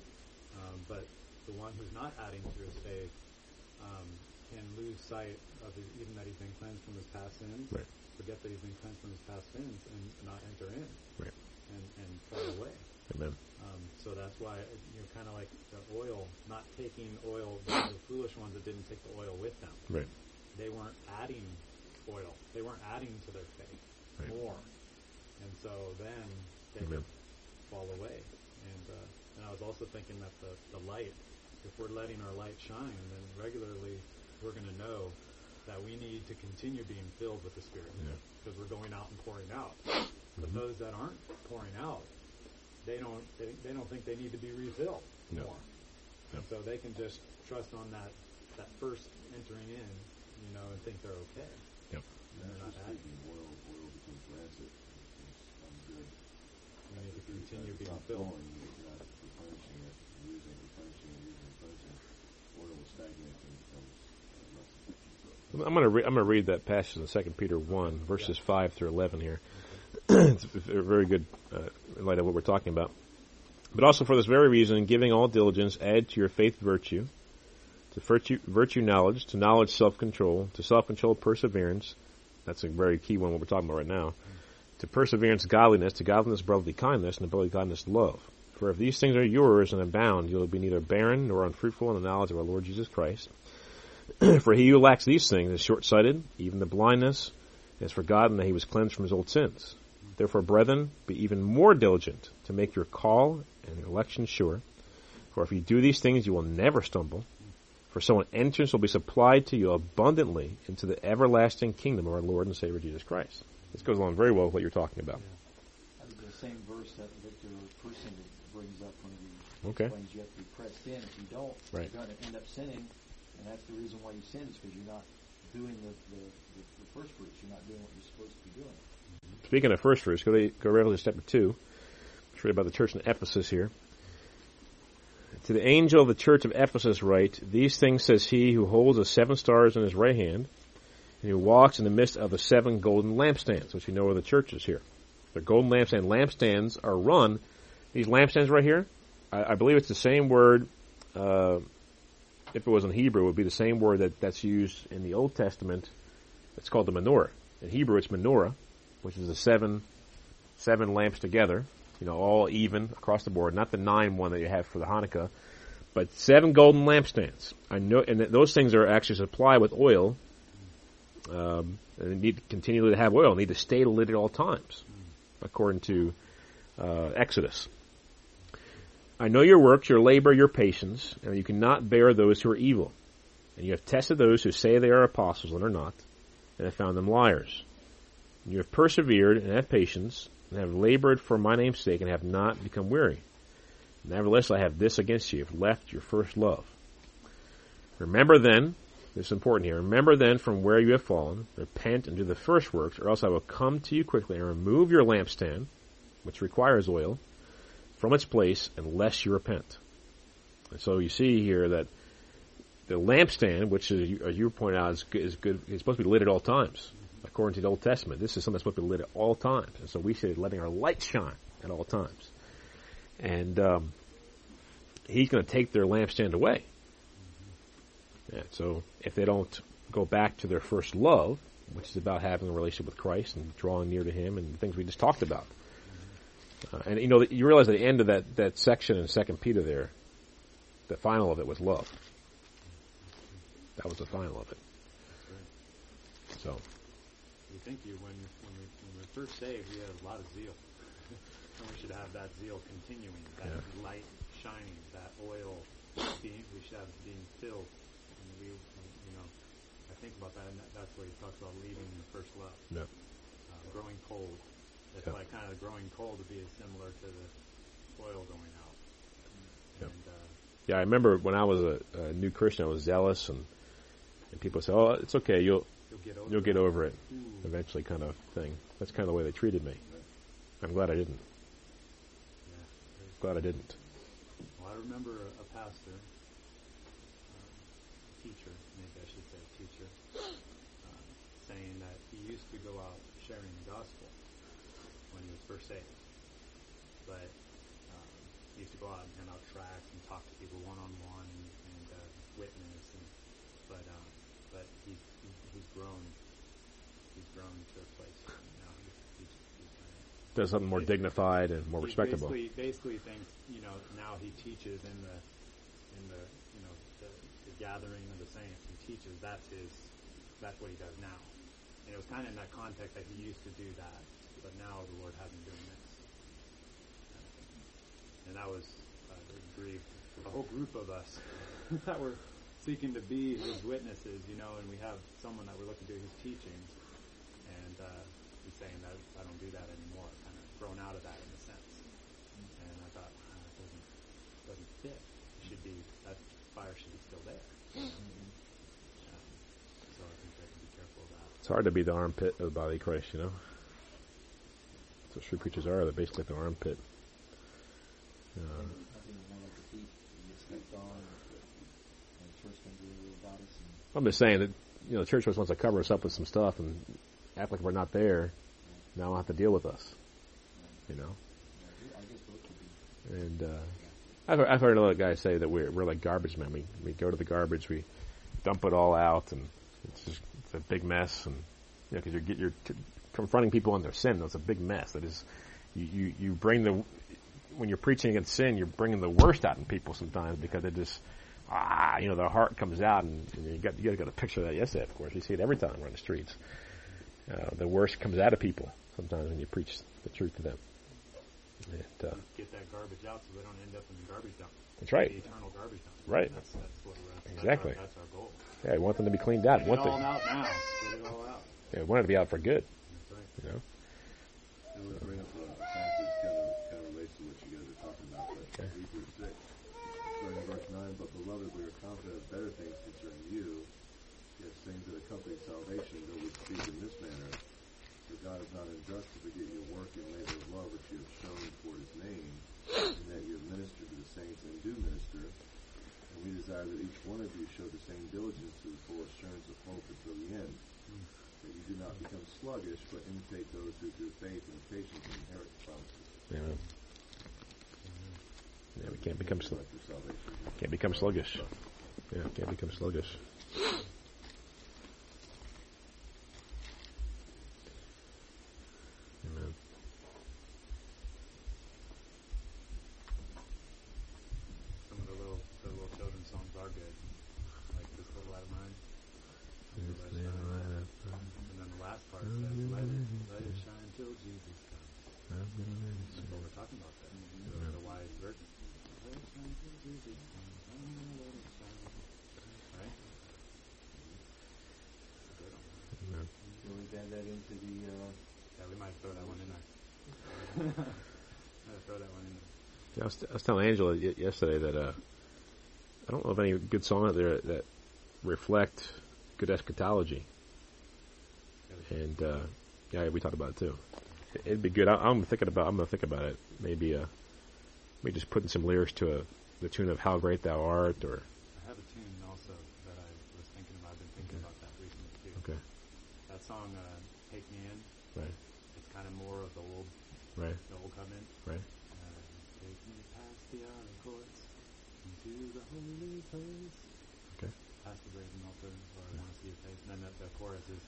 Um, but the one who's not adding to his faith um, can lose sight of his, even that he's been cleansed from his past sins, Right. forget that he's been cleansed from his past sins, and not enter in, Right. and, and fall away. Amen. Um, so that's why you know, kind of like the oil, not taking oil. The, the foolish ones that didn't take the oil with them, Right. they weren't adding oil. They weren't adding to their faith Right. more, and so then they Amen. fall away. And uh, and I was also thinking that the the light, if we're letting our light shine, then regularly we're going to know that we need to continue being filled with the Spirit Yeah. because we're going out and pouring out. But Mhm. those that aren't pouring out, they don't they, they don't think they need to be refilled No. more. No. And so they can just trust on that that first entering in, you know, and think they're okay. Yep. And they're not Naturally adding. speaking, oil, oil becomes rancid. It's ungood. We need to If you continue stop being filled. Going, you're not replenishing it, using, replenishing, using, replenishing. Oil will stagnate and becomes uh, less effective. So, I'm going to re- I'm going to read that passage in Second Peter one verses five through eleven here. it's very good uh, in light of what we're talking about. But also for this very reason, giving all diligence, add to your faith virtue, to virtue, virtue knowledge, to knowledge self-control, to self-control perseverance. That's a very key one. What we're talking about right now. To perseverance, godliness, to godliness, brotherly kindness, and to brotherly kindness, love. For if these things are yours and abound, you will be neither barren nor unfruitful in the knowledge of our Lord Jesus Christ. for he who lacks these things is short-sighted, even the blindness has forgotten that he was cleansed from his old sins. Therefore, brethren, be even more diligent to make your call and your election sure. For if you do these things, you will never stumble. For so an entrance will be supplied to you abundantly into the everlasting kingdom of our Lord and Savior Jesus Christ. This goes along very well with what you're talking about. Is the same verse that Victor Person brings up when he Okay. explains you have to be pressed in. If you don't, Right. you're going to end up sinning, and that's the reason why you sin is because you're not doing the, the, the, the first fruits. You're not doing what you're supposed to be doing. Speaking of first fruits, go to go to Revelation chapter two. Let's read about the church in Ephesus here. To the angel of the church of Ephesus write, These things says he who holds the seven stars in his right hand, and who walks in the midst of the seven golden lampstands, which we know are the churches here. The golden lampstand lampstands are run. These lampstands right here, I, I believe it's the same word. Uh, if it was in Hebrew, it would be the same word that, that's used in the Old Testament. It's called the menorah. In Hebrew, it's menorah which is the seven seven lamps together, you know, all even across the board, not the nine one that you have for the Hanukkah, but seven golden lampstands. I know, and th- those things are actually supplied with oil. Um, and they need to continually to have oil, need to stay lit at all times, according to uh, Exodus. I know your works, your labor, your patience, and you cannot bear those who are evil. And you have tested those who say they are apostles and are not, and have found them liars. And you have persevered and have patience, and have labored for my name's sake, and have not become weary. Nevertheless, I have this against you: you have left your first love. Remember then, this is important here. Remember then from where you have fallen, repent and do the first works, or else I will come to you quickly and remove your lampstand, which requires oil, from its place, unless you repent. And so you see here that the lampstand, which is, as you point out, is is good, is supposed to be lit at all times according to the Old Testament. This is something that's supposed to be lit at all times. And so we say letting our light shine at all times. And um, he's going to take their lampstand away. Yeah, so if they don't go back to their first love, which is about having a relationship with Christ and drawing near to Him and the things we just talked about. Uh, and you know, you realize at the end of that, that section in Second Peter there, the final of it was love. That was the final of it. So, We think you when when we when we're first saved, we have a lot of zeal, and we should have that zeal continuing, that light shining, that oil being, we should have being filled. And we, you know, I think about that, and that, that's where he talks about leaving the first love, Yep. uh, growing cold. It's like kind of growing cold to be as similar to the oil going out. Yep. And uh, Yeah, I remember when I was a, a new Christian, I was zealous, and and people say, "Oh, it's okay, you'll you'll get over you'll get it. over it eventually," kind of thing. That's kind of the way they treated me. I'm glad I didn't. Yeah. Glad I didn't. Well, I remember a, a pastor, um, teacher, maybe I should say teacher, um, saying that he used to go out sharing the gospel when he was first saved. But um, he used to go out and hand out tracts and talk to people one on one and uh, witness. And, but um, but he's, he's he's grown. He's grown to a place where now he's, he's, he's kind of Does something more dignified and more respectable. Basically, basically thinks you know now he teaches in the in the you know the, the gathering of the saints. He teaches. That's his. That's what he does now. And it was kind of in that context that he used to do that, but now the Lord has him doing this. And that was uh, it grieved a whole group of us that were seeking to be his witnesses, you know, and we have someone that we're looking to his teachings, and uh, he's saying that I don't do that anymore, kind of grown out of that in a sense. And I thought, ah, it doesn't doesn't fit. It should be that fire should be still there. Um, so I think I can be careful of that. It's hard to be the armpit of the body of Christ, you know. What true preachers are. They're basically the armpit. Uh, I a a I'm just saying that you know the church wants to cover us up with some stuff and act like we're not there. Now they'll have to deal with us, you know. I. And uh, I've, I've heard of guys say that we're we're like garbage men. We we go to the garbage, we dump it all out, and it's just it's a big mess. And you know, because you're get- you're t- confronting people on their sin. That's a big mess. That is, you, you you bring the when you're preaching against sin, you're bringing the worst out in people sometimes because they just ah, you know, their heart comes out, and, and you got you got to get a picture of that yesterday. Of course, you see it every time we're on the streets. Uh, the worst comes out of people sometimes when you preach the truth to them. And, uh, Get that garbage out so they don't end up in the garbage dump. that's right. The eternal garbage dump. Right. That's that's what we're that's Exactly. our, that's our goal. Yeah, we want them to be cleaned out. Get want it all them, out now. Get it all out. yeah, I want it to be out for good. That's. You know. I to bring up a passage kind of, kind of relates to what you guys are talking about, but Okay. Hebrews 6, starting in verse 9, But beloved, we are confident of better things concerning you, yes, things that accompany salvation, though we speak in this manner. For God is not unjust to forget your work and labor of love which you have shown for his name, and that you have ministered to the saints and do minister. And we desire that each one of you show the same diligence to the full assurance of hope until the end hmm. That you do not become sluggish, but imitate those who through faith and patience inherit the promises. Yeah. Yeah, we can't become sl- Like salvation. can't become sluggish. Yeah, can't become sluggish. Amen. Some of the little the little children's songs are good. Like this little light of mine. And then the last part says, "Let it, let it shine till Jesus comes." That's what we're talking about there. The, the wise virgin. Let it shine till Jesus comes. I'm gonna let it shine. Right? It's a good one. Amen. So we add that into the, uh, Yeah, we might throw that one in there. might throw that one in there. Yeah, I, was, I was telling Angela y- yesterday that uh, I don't know of any good songs out there that reflect good eschatology. And uh, yeah, we talked about it too. It- It'd be good. I, I'm thinking about. I'm gonna think about it. Maybe uh, maybe just putting some lyrics to a, the tune of "How Great Thou Art" or I have a tune also that I was thinking about. I've been thinking about that recently too. okay, That song, uh, "Take Me In," right, it's kind of more of the old, right, the old covenant. right. Uh, Take me past the outer courts into the holy place. Okay. Past the brazen altar, or I want to see your face. And then the, the chorus is,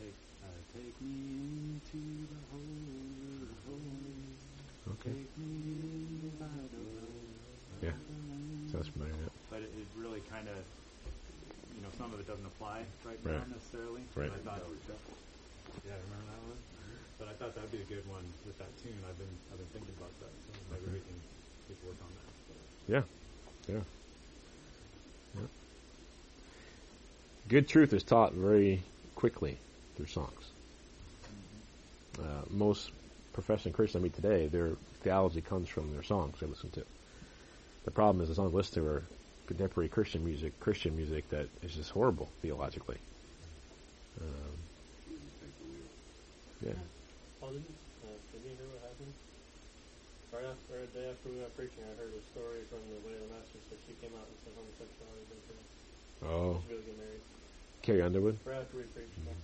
Take, uh, take me into the holy holies. Okay. Take me in by the blood. Yeah. Sounds familiar. Yeah. But it, it really kind of, you know, some of it doesn't apply right, Right. now necessarily. Right. But I thought, yeah, remember that one? But I thought that'd be a good one with that tune. I've been I've been thinking about that. So maybe we can work on that. Yeah. Yeah. Yeah. Good truth is taught very quickly through songs. Uh, most professing Christians I meet today, their theology comes from their songs they listen to. The problem is the songs listened to are contemporary Christian music, Christian music that is just horrible theologically. Um, Jesus take the wheel. yeah. Oh, didn't, uh, did you hear what happened? Right after, a day after we got preaching, I heard a story from the Way of the Master that she came out and said homosexuality was okay. Oh, She was get married. Carrie Underwood. Right after we preached. Mhm.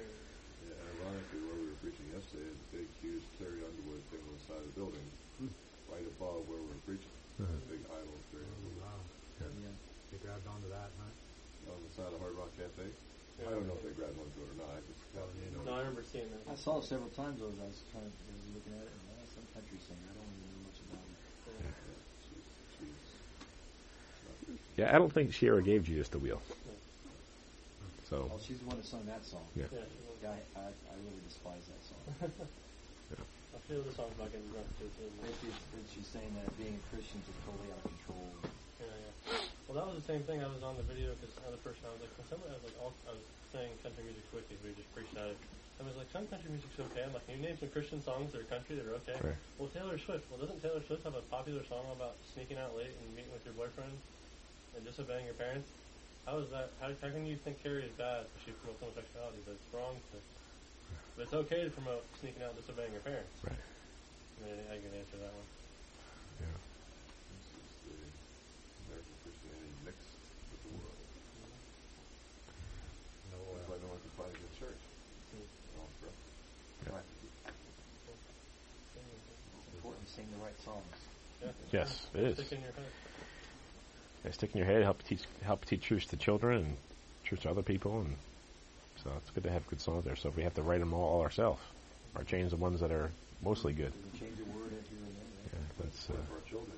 Yeah, ironically, where we were preaching yesterday, the big, huge Carrie Underwood thing on the side of the building, right above where we were preaching. Uh-huh. Big idol of Carrie Underwood. wow. Yeah. They grabbed onto that, huh? On the side of Hard Rock Cafe. I don't know if they grabbed onto it or not. I just got you know. No, I remember seeing that. I saw it several times. I was, I was trying, I was looking at it, and some country singer. I don't even know much about it. Yeah. Yeah, she's, she's not good. Yeah, I don't think she ever gave Jesus the wheel. So, Oh, she's the one that sung that song. yeah. Yeah, she was. I, I, I really despise that song. I feel the song's about getting drunk too. too. And she's, and she's saying that being a Christian is totally out of control. Yeah, yeah. Well, that was the same thing. I was on the video because uh, the person I was like, when somebody I was like, all, I was saying country music's wicked. We just preached out it. I was like, some country music's okay. I'm like, can you name some Christian songs that are country that are okay? Right. Well, Taylor Swift. Well, doesn't Taylor Swift have a popular song about sneaking out late and meeting with your boyfriend and disobeying your parents? How is that? How, how can you think Carrie is bad because she promotes homosexuality? But it's wrong to. But it's okay to promote sneaking out and disobeying your parents. Right. I mean, I can answer that one. Yeah. This is the American Christianity mixed with the world. No That's why oil. no one can find a good church. Mm. They're all corrupt. Yeah. Practically. It's important to sing the right songs. Yeah. Yes, it is. Stick in your head. Yeah, stick in your head, help teach help teach truth to children and truth to other people, and so it's good to have good songs there. So if we have to write them all, all ourselves, or change the ones that are mostly good, We can change a word here and there. yeah, that's uh, for our children